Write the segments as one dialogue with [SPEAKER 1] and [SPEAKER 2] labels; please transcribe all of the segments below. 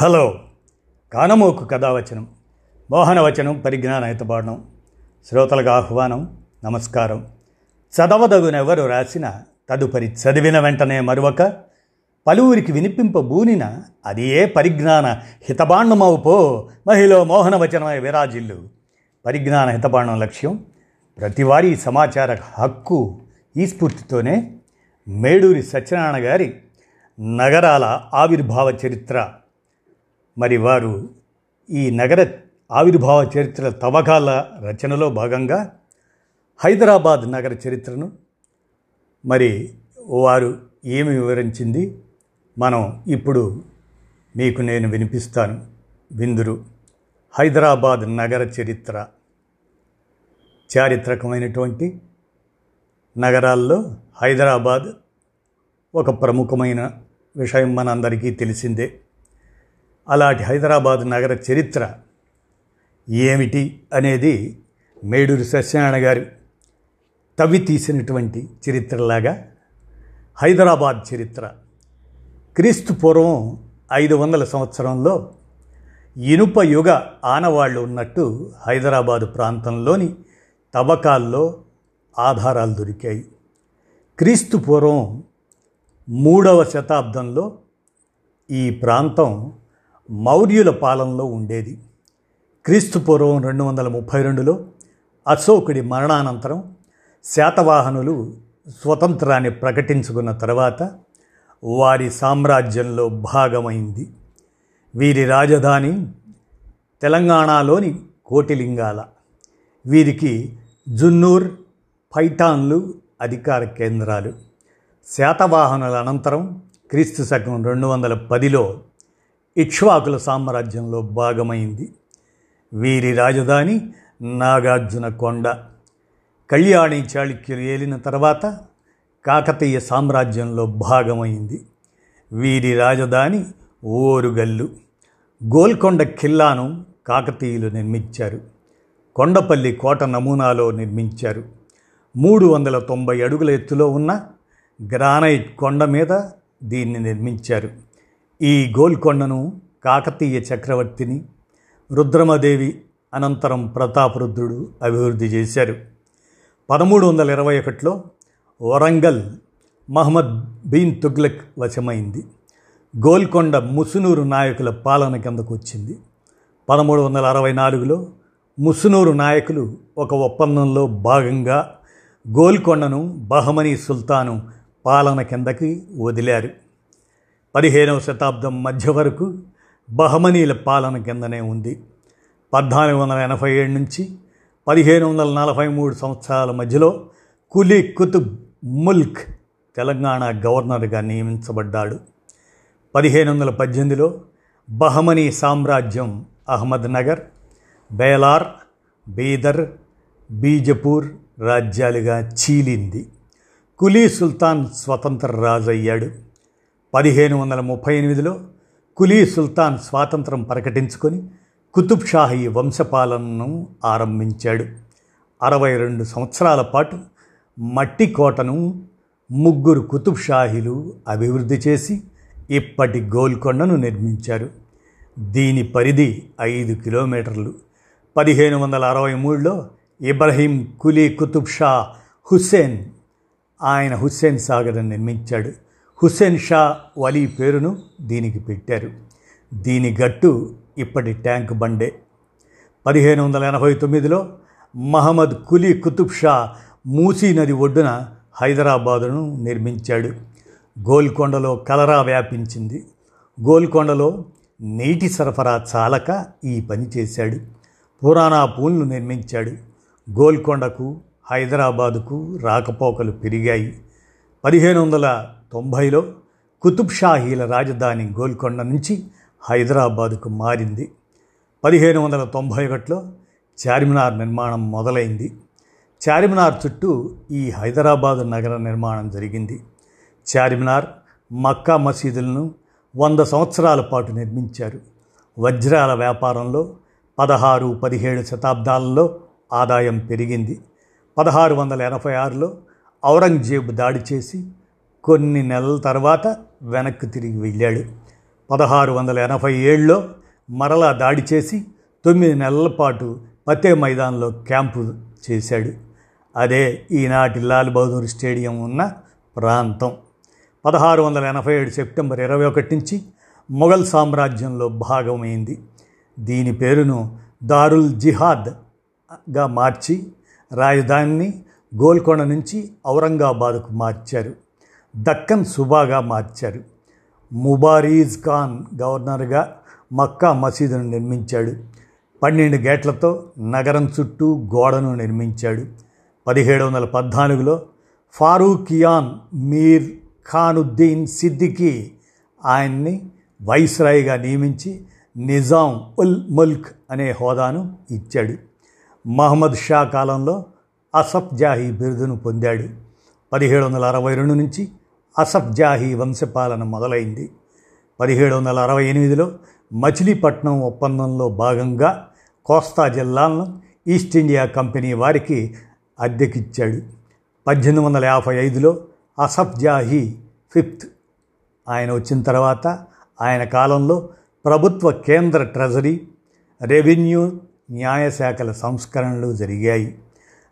[SPEAKER 1] Hello. కానమోకు కథావచనం. మోహనవచనం పరిజ్ఞాన హితపాఠం శ్రోతలకు ఆహ్వానం నమస్కారం. చదవదగునెవరు రాసిన తదుపరి చదివిన వెంటనే మరొక పలువురికి వినిపింపబూనిన అది ఏ పరిజ్ఞాన హితబాండమవు పో మహిళ మోహనవచనమై విరాజిల్లు. పరిజ్ఞాన హితబాండం లక్ష్యం ప్రతివారీ సమాచార హక్కు ఈ స్ఫూర్తితోనే మేడూరి సత్యనారాయణ గారి నగరాల ఆవిర్భావ చరిత్ర మరి వారు ఈ నగర ఆవిర్భావ చరిత్ర తవ్వకాల రచనలో భాగంగా హైదరాబాద్ నగర చరిత్రను మరి వారు ఏమి వివరించింది? మనం ఇప్పుడు మీకు నేను వినిపిస్తాను. విందురు. హైదరాబాద్ నగర చరిత్ర. చారిత్రకమైనటువంటి నగరాల్లో హైదరాబాద్ ఒక ప్రముఖమైన విషయం మనందరికీ తెలిసిందే. అలాంటి హైదరాబాద్ నగర చరిత్ర ఏమిటి అనేది మేడూరి సత్యనారాయణ గారు తవ్వి తీసినటువంటి చరిత్రలాగా హైదరాబాద్ చరిత్ర. క్రీస్తు పూర్వం ఐదు వందల సంవత్సరంలో ఇనుప యుగ ఆనవాళ్ళు ఉన్నట్టు హైదరాబాదు ప్రాంతంలోని తవ్వకాల్లో ఆధారాలు దొరికాయి. క్రీస్తు పూర్వం మూడవ శతాబ్దంలో ఈ ప్రాంతం మౌర్యుల పాలనలో ఉండేది. క్రీస్తుపూర్వం రెండు వందల ముప్పై రెండులో అశోకుడి మరణానంతరం శాతవాహనులు స్వతంత్రాన్ని ప్రకటించుకున్న తర్వాత వారి సామ్రాజ్యంలో భాగమైంది. వీరి రాజధాని తెలంగాణలోని కోటిలింగాల. వీరికి జున్నూర్ పైఠాన్లు అధికార కేంద్రాలు. శాతవాహనుల అనంతరం క్రీస్తు శకం రెండు వందల పదిలో ఇక్ష్వాకుల సామ్రాజ్యంలో భాగమైంది. వీరి రాజధాని నాగార్జున కొండ. కళ్యాణి చాళుక్యులు ఏలిన తర్వాత కాకతీయ సామ్రాజ్యంలో భాగమైంది. వీరి రాజధాని ఓరుగల్లు. గోల్కొండ ఖిల్లాను కాకతీయులు నిర్మించారు. కొండపల్లి కోట నమూనాలో నిర్మించారు. మూడు వందల తొంభై అడుగుల ఎత్తులో ఉన్న గ్రానైట్ కొండ మీద దీన్ని నిర్మించారు. ఈ గోల్కొండను కాకతీయ చక్రవర్తిని రుద్రమదేవి అనంతరం ప్రతాపరుద్రుడు అభివృద్ధి చేశారు. పదమూడు వందల ఇరవై ఒకటిలో వరంగల్ మహమ్మద్ బీన్ తుగ్లక్ వశమైంది. గోల్కొండ ముసునూరు నాయకుల పాలన కిందకు వచ్చింది. పదమూడు వందల అరవై నాలుగులో ముసునూరు నాయకులు ఒక ఒప్పందంలో భాగంగా గోల్కొండను బహమనీ సుల్తాను పాలన కిందకి వదిలారు. పదిహేనవ శతాబ్దం మధ్య వరకు బహమనీల పాలన కిందనే ఉంది. పద్నాలుగు వందల ఎనభై ఏడు నుంచి పదిహేను వందల నలభై మూడు సంవత్సరాల మధ్యలో కులీ కుతుబ్ ముల్క్ తెలంగాణ గవర్నర్గా నియమించబడ్డాడు. పదిహేను వందల పద్దెనిమిదిలో బహమనీ సామ్రాజ్యం అహ్మద్ నగర్ బేలార్ బీదర్ బీజపూర్ రాజ్యాలుగా చీలింది. కులీ సుల్తాన్ స్వతంత్ర రాజు అయ్యాడు పదిహేను వందల ముప్పై ఎనిమిదిలో కులీ సుల్తాన్ స్వాతంత్రం ప్రకటించుకొని కుతుబ్ షాహీ వంశపాలనను ఆరంభించాడు. అరవై రెండు సంవత్సరాల పాటు మట్టి కోటను ముగ్గురు కుతుబ్షాహీలు అభివృద్ధి చేసి ఇప్పటి గోల్కొండను నిర్మించారు. దీని పరిధి ఐదు కిలోమీటర్లు. పదిహేను వందల అరవై మూడులో ఇబ్రహీం కులీ కుతుబ్ షా హుస్సేన్ ఆయన హుస్సేన్ సాగర్ నిర్మించాడు. హుస్సేన్ షా వలీ పేరును దీనికి పెట్టారు. దీని గట్టు ఇప్పటి ట్యాంక్ బండే. పదిహేను వందల ఎనభై తొమ్మిదిలో మహమ్మద్ కులీ కుతుబ్ షా మూసీ నది ఒడ్డున హైదరాబాదును నిర్మించాడు. గోల్కొండలో కలరా వ్యాపించింది. గోల్కొండలో నీటి సరఫరా చాలక ఈ పని చేశాడు. పురాణా పూల్ను నిర్మించాడు. గోల్కొండకు హైదరాబాదుకు రాకపోకలు పెరిగాయి. పదిహేను వందల తొంభైలో కుతుబ్ షాహీల రాజధాని గోల్కొండ నుంచి హైదరాబాదుకు మారింది. పదిహేను వందల తొంభై ఒకటిలో చార్మినార్ నిర్మాణం మొదలైంది. చార్మినార్ చుట్టూ ఈ హైదరాబాదు నగర నిర్మాణం జరిగింది. చార్మినార్ మక్కా మసీదులను వంద సంవత్సరాల పాటు నిర్మించారు. వజ్రాల వ్యాపారంలో పదహారు పదిహేడు శతాబ్దాలలో ఆదాయం పెరిగింది. పదహారు వందల ఎనభై ఆరులో ఔరంగజేబు దాడి చేసి కొన్ని నెలల తర్వాత వెనక్కి తిరిగి వెళ్ళాడు. పదహారు వందల ఎనభై ఏడులో మరలా దాడి చేసి తొమ్మిది నెలల పాటు పతే మైదాన్లో క్యాంపు చేశాడు. అదే ఈనాటి లాల్ బహదూర్ స్టేడియం ఉన్న ప్రాంతం. పదహారు వందల ఎనభై ఏడు సెప్టెంబర్ ఇరవై ఒకటి నుంచి మొఘల్ సామ్రాజ్యంలో భాగమైంది. దీని పేరును దారుల్ జిహాద్గా మార్చి రాజధానిని గోల్కొండ నుంచి ఔరంగాబాద్కు మార్చారు. దక్కన్ సుబాగా మార్చారు. ముబారీజ్ ఖాన్ గవర్నర్గా మక్కా మసీదును నిర్మించాడు. పన్నెండు గేట్లతో నగరం చుట్టూ గోడను నిర్మించాడు. పదిహేడు వందల పద్నాలుగులో ఫారూకియాన్ మీర్ ఖానుద్దీన్ సిద్దికి ఆయన్ని వైస్రాయిగా నియమించి నిజాం ఉల్ ముల్క్ అనే హోదాను ఇచ్చాడు. మహమ్మద్ షా కాలంలో అసఫ్ జాహీ బిరుదును పొందాడు. పదిహేడు వందల అరవై రెండు నుంచి అసఫ్ జాహీ వంశపాలన మొదలైంది. పదిహేడు వందల అరవై ఎనిమిదిలో మచిలీపట్నం ఒప్పందంలో భాగంగా కోస్తా జిల్లాలను ఈస్ట్ ఇండియా కంపెనీ వారికి అద్దెకిచ్చాడు. పద్దెనిమిది వందల యాభై ఐదులో అసఫ్ జాహీ ఫిఫ్త్. ఆయన వచ్చిన తర్వాత ఆయన కాలంలో ప్రభుత్వ కేంద్ర ట్రెజరీ రెవెన్యూ న్యాయశాఖల సంస్కరణలు జరిగాయి.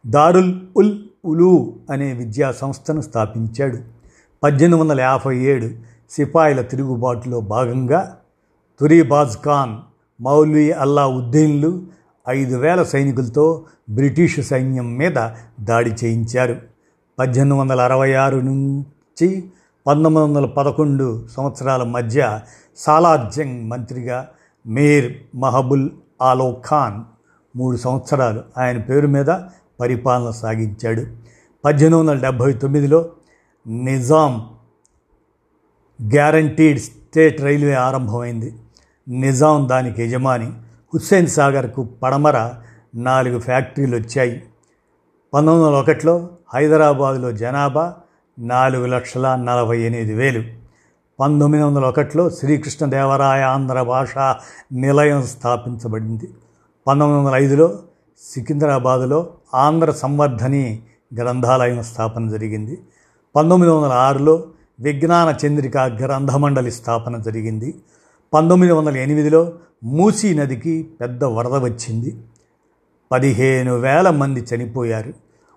[SPEAKER 1] దారుల్ ఉల్ ఉలు అనే విద్యా సంస్థను స్థాపించాడు. పద్దెనిమిది వందల యాభై ఏడు సిపాయిల తిరుగుబాటులో భాగంగా తురీబాజ్ ఖాన్ మౌలీ అల్లా ఉద్దీన్లు ఐదు వేల సైనికులతో బ్రిటిష్ సైన్యం మీద దాడి చేయించారు. పద్దెనిమిది వందల అరవై ఆరు నుంచి పంతొమ్మిది వందల పదకొండు సంవత్సరాల మధ్య సాలార్జంగ్ మంత్రిగా మీర్ మహబుల్ ఆలో ఖాన్ మూడు సంవత్సరాలు ఆయన పేరు మీద పరిపాలన సాగించాడు. పద్దెనిమిది వందల డెబ్భై తొమ్మిదిలో నిజాం గ్యారంటీడ్ స్టేట్ రైల్వే ఆరంభమైంది. నిజాం దానికి యజమాని హుస్సేన్ సాగర్కు పడమర నాలుగు ఫ్యాక్టరీలు వచ్చాయి పంతొమ్మిది వందల ఒకటిలో హైదరాబాదులో జనాభా నాలుగు లక్షల నలభై ఎనిమిది వేలు. పంతొమ్మిది వందల ఒకటిలో శ్రీకృష్ణదేవరాయ ఆంధ్ర భాషా నిలయం స్థాపించబడింది. పంతొమ్మిది వందల ఐదులో సికింద్రాబాదులో ఆంధ్ర సంవర్ధని గ్రంథాలయం స్థాపన జరిగింది. పంతొమ్మిది వందల ఆరులో విజ్ఞాన చంద్రిక గ్రంథమండలి స్థాపన జరిగింది. పంతొమ్మిది వందల ఎనిమిదిలో మూసీ నదికి పెద్ద వరద వచ్చింది. పదిహేను వేల మంది చనిపోయారు.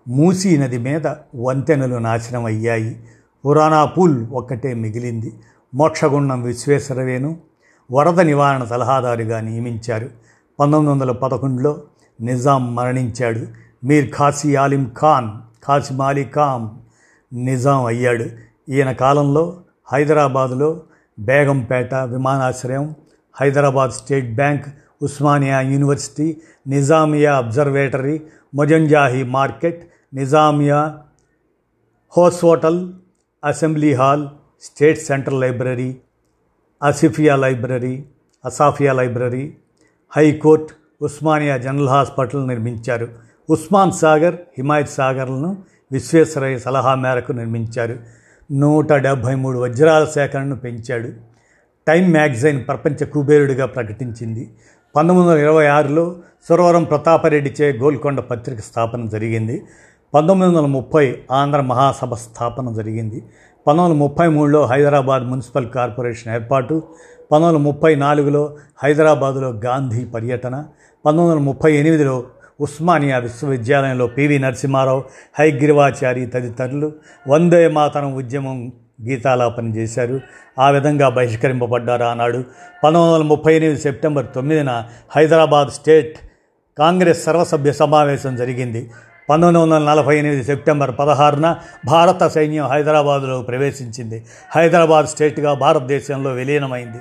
[SPEAKER 1] మూసీ నది మీద వంతెనలు నాశనం అయ్యాయి. పురాణా పూల్ ఒక్కటే మిగిలింది. మోక్షగుండం విశ్వేశ్వరవేను వరద నివారణ సలహాదారుగా నియమించారు. పంతొమ్మిది వందల పదకొండులో నిజాం మరణించాడు. మీర్ ఖాసీ ఆలిం ఖాన్ ఖాసిం అలీ ఖాన్ నిజాం అయ్యాడు. ఈయన కాలంలో హైదరాబాదులో బేగంపేట విమానాశ్రయం Hyderabad state bank Osmania university Nizamia observatory Mozamjahi market Nizamia hose hotel assembly hall state central library Asifia library Asafia library high court Osmania general hospital నిర్మించారు. ఉస్మాన్ సాగర్ హిమాయత్ సాగర్లను విశ్వేశ్వరయ్య సలహా మేరకు నిర్మించారు. నూట డెబ్భై మూడు వజ్రాల సేకరణను పెంచాడు. టైమ్ మ్యాగజైన్ ప్రపంచ కుబేరుడిగా ప్రకటించింది. పంతొమ్మిది వందల ఇరవై ఆరులో సురవరం ప్రతాపరెడ్డిచే గోల్కొండ పత్రిక స్థాపన జరిగింది. పంతొమ్మిది వందల ముప్పై ఆంధ్ర మహాసభ స్థాపన జరిగింది. పంతొమ్మిది వందల ముప్పై మూడులో హైదరాబాద్ మున్సిపల్ కార్పొరేషన్ ఏర్పాటు. పంతొమ్మిది వందల ముప్పై నాలుగులో హైదరాబాదులో గాంధీ పర్యటన. పంతొమ్మిది వందల ముప్పై ఎనిమిదిలో ఉస్మానియా విశ్వవిద్యాలయంలో పివి నరసింహారావు హైగ్రీవాచారి తదితరులు వందే మాతరం ఉద్యమం గీతాలాపన చేశారు. ఆ విధంగా బహిష్కరింపబడ్డారు ఆనాడు. పంతొమ్మిది వందల ముప్పై ఎనిమిది సెప్టెంబర్ తొమ్మిదిన హైదరాబాద్ స్టేట్ కాంగ్రెస్ సర్వసభ్య సమావేశం జరిగింది. పంతొమ్మిది వందల నలభై ఎనిమిది సెప్టెంబర్ పదహారున భారత సైన్యం హైదరాబాదులో ప్రవేశించింది. హైదరాబాద్ స్టేట్గా భారతదేశంలో విలీనమైంది.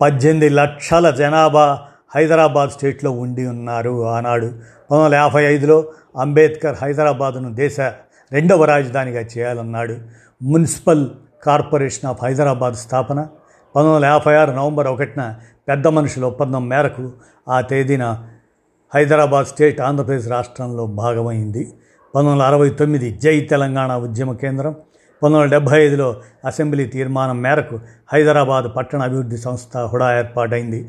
[SPEAKER 1] పద్దెనిమిది లక్షల జనాభా హైదరాబాద్ స్టేట్లో ఉండి ఉన్నారు ఆనాడు. పంతొమ్మిది వందల యాభై ఐదులో అంబేద్కర్ హైదరాబాదును దేశ రెండవ రాజధానిగా చేయాలన్నాడు. మున్సిపల్ కార్పొరేషన్ ఆఫ్ హైదరాబాద్ స్థాపన. పంతొమ్మిది వందల యాభై ఆరు నవంబర్ ఒకటిన పెద్ద మనుషుల ఒప్పందం మేరకు ఆ తేదీన హైదరాబాద్ స్టేట్ ఆంధ్రప్రదేశ్ రాష్ట్రంలో భాగమైంది. పంతొమ్మిది వందల అరవై తొమ్మిది జై తెలంగాణ ఉద్యమ కేంద్రం. పంతొమ్మిది వందల డెబ్భై ఐదులో అసెంబ్లీ తీర్మానం మేరకు హైదరాబాద్ పట్టణ అభివృద్ధి సంస్థ హుడా ఏర్పాటైంది.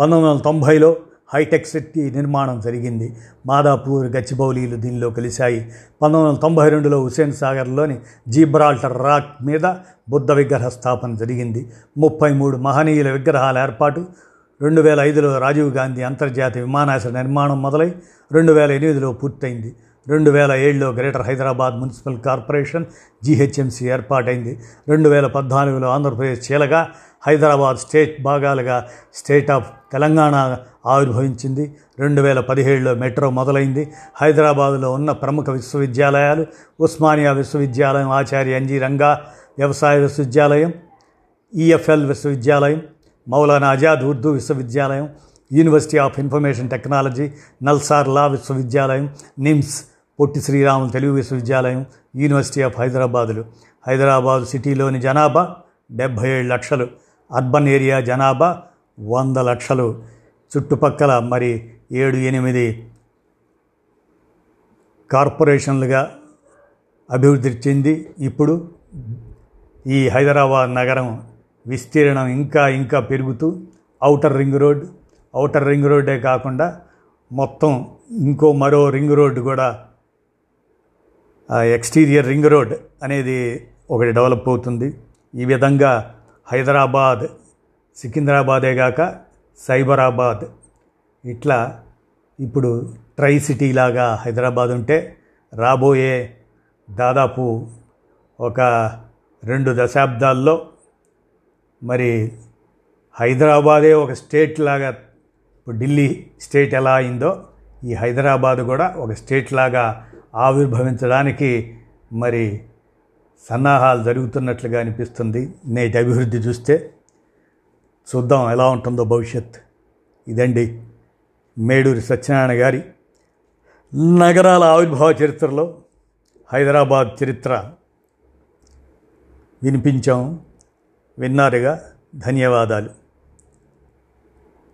[SPEAKER 1] పంతొమ్మిది వందల తొంభైలో హైటెక్ సిటీ నిర్మాణం జరిగింది. మాదాపూర్ గచ్చిబౌలీలు దీనిలో కలిశాయి. పంతొమ్మిది వందల తొంభై రెండులో హుసేన్ సాగర్లోని జీబ్రాల్టర్ రాక్ మీద బుద్ధ విగ్రహ స్థాపన జరిగింది. ముప్పై మూడు మహనీయుల విగ్రహాల ఏర్పాటు రెండు వేల ఐదులో రాజీవ్ గాంధీ అంతర్జాతీయ విమానాశ్రయ నిర్మాణం మొదలై రెండు వేల ఎనిమిదిలో పూర్తయింది. రెండు వేల ఏడులో greater Hyderabad municipal corporation GHMC ఏర్పాటైంది. రెండు వేల పద్నాలుగులో ఆంధ్రప్రదేశ్ చీలగా హైదరాబాద్ స్టేట్ భాగాలుగా స్టేట్ ఆఫ్ తెలంగాణ ఆవిర్భవించింది. రెండు వేల పదిహేడులో మెట్రో మొదలైంది. హైదరాబాదులో ఉన్న ప్రముఖ విశ్వవిద్యాలయాలు ఉస్మానియా విశ్వవిద్యాలయం ఆచార్య ఎన్జి రంగా వ్యవసాయ విశ్వవిద్యాలయం ఈఎఫ్ఎల్ విశ్వవిద్యాలయం మౌలానా ఆజాద్ ఉర్దూ విశ్వవిద్యాలయం university of information technology NALSAR law విశ్వవిద్యాలయం నిమ్స్ పొట్టి శ్రీరాములు తెలుగు విశ్వవిద్యాలయం యూనివర్సిటీ ఆఫ్ హైదరాబాదులు హైదరాబాద్ సిటీలోని జనాభా డెబ్భై ఏడు లక్షలు. అర్బన్ ఏరియా జనాభా వంద లక్షలు. చుట్టుపక్కల మరి ఏడు ఎనిమిది కార్పొరేషన్లుగా అభివృద్ధి చెంది ఇప్పుడు ఈ హైదరాబాద్ నగరం విస్తీర్ణం ఇంకా ఇంకా పెరుగుతూ outer ring road outer ring రోడ్డే కాకుండా మొత్తం ఇంకో మరో రింగ్ రోడ్డు కూడా ఎక్స్టీరియర్ రింగ్ రోడ్ అనేది ఒకటి డెవలప్ అవుతుంది. ఈ విధంగా హైదరాబాద్ సికింద్రాబాదే కాక సైబరాబాద్ ఇట్లా ఇప్పుడు ట్రై సిటీ లాగా హైదరాబాద్ ఉంటే రాబోయే దాదాపు ఒక రెండు దశాబ్దాల్లో మరి హైదరాబాదే ఒక స్టేట్ లాగా ఇప్పుడు ఢిల్లీ స్టేట్ ఎలా అయిందో ఈ హైదరాబాద్ కూడా ఒక స్టేట్ లాగా ఆవిర్భవించడానికి మరి సన్నాహాలు జరుగుతున్నట్లుగా అనిపిస్తుంది. నేటి అభివృద్ధి చూస్తే చూద్దాం ఎలా ఉంటుందో భవిష్యత్. ఇదండి మేడూరి సత్యనారాయణ గారి నగరాల ఆవిర్భావ చరిత్రలో హైదరాబాద్ చరిత్ర. వినిపించాం. విన్నారుగా. ధన్యవాదాలు.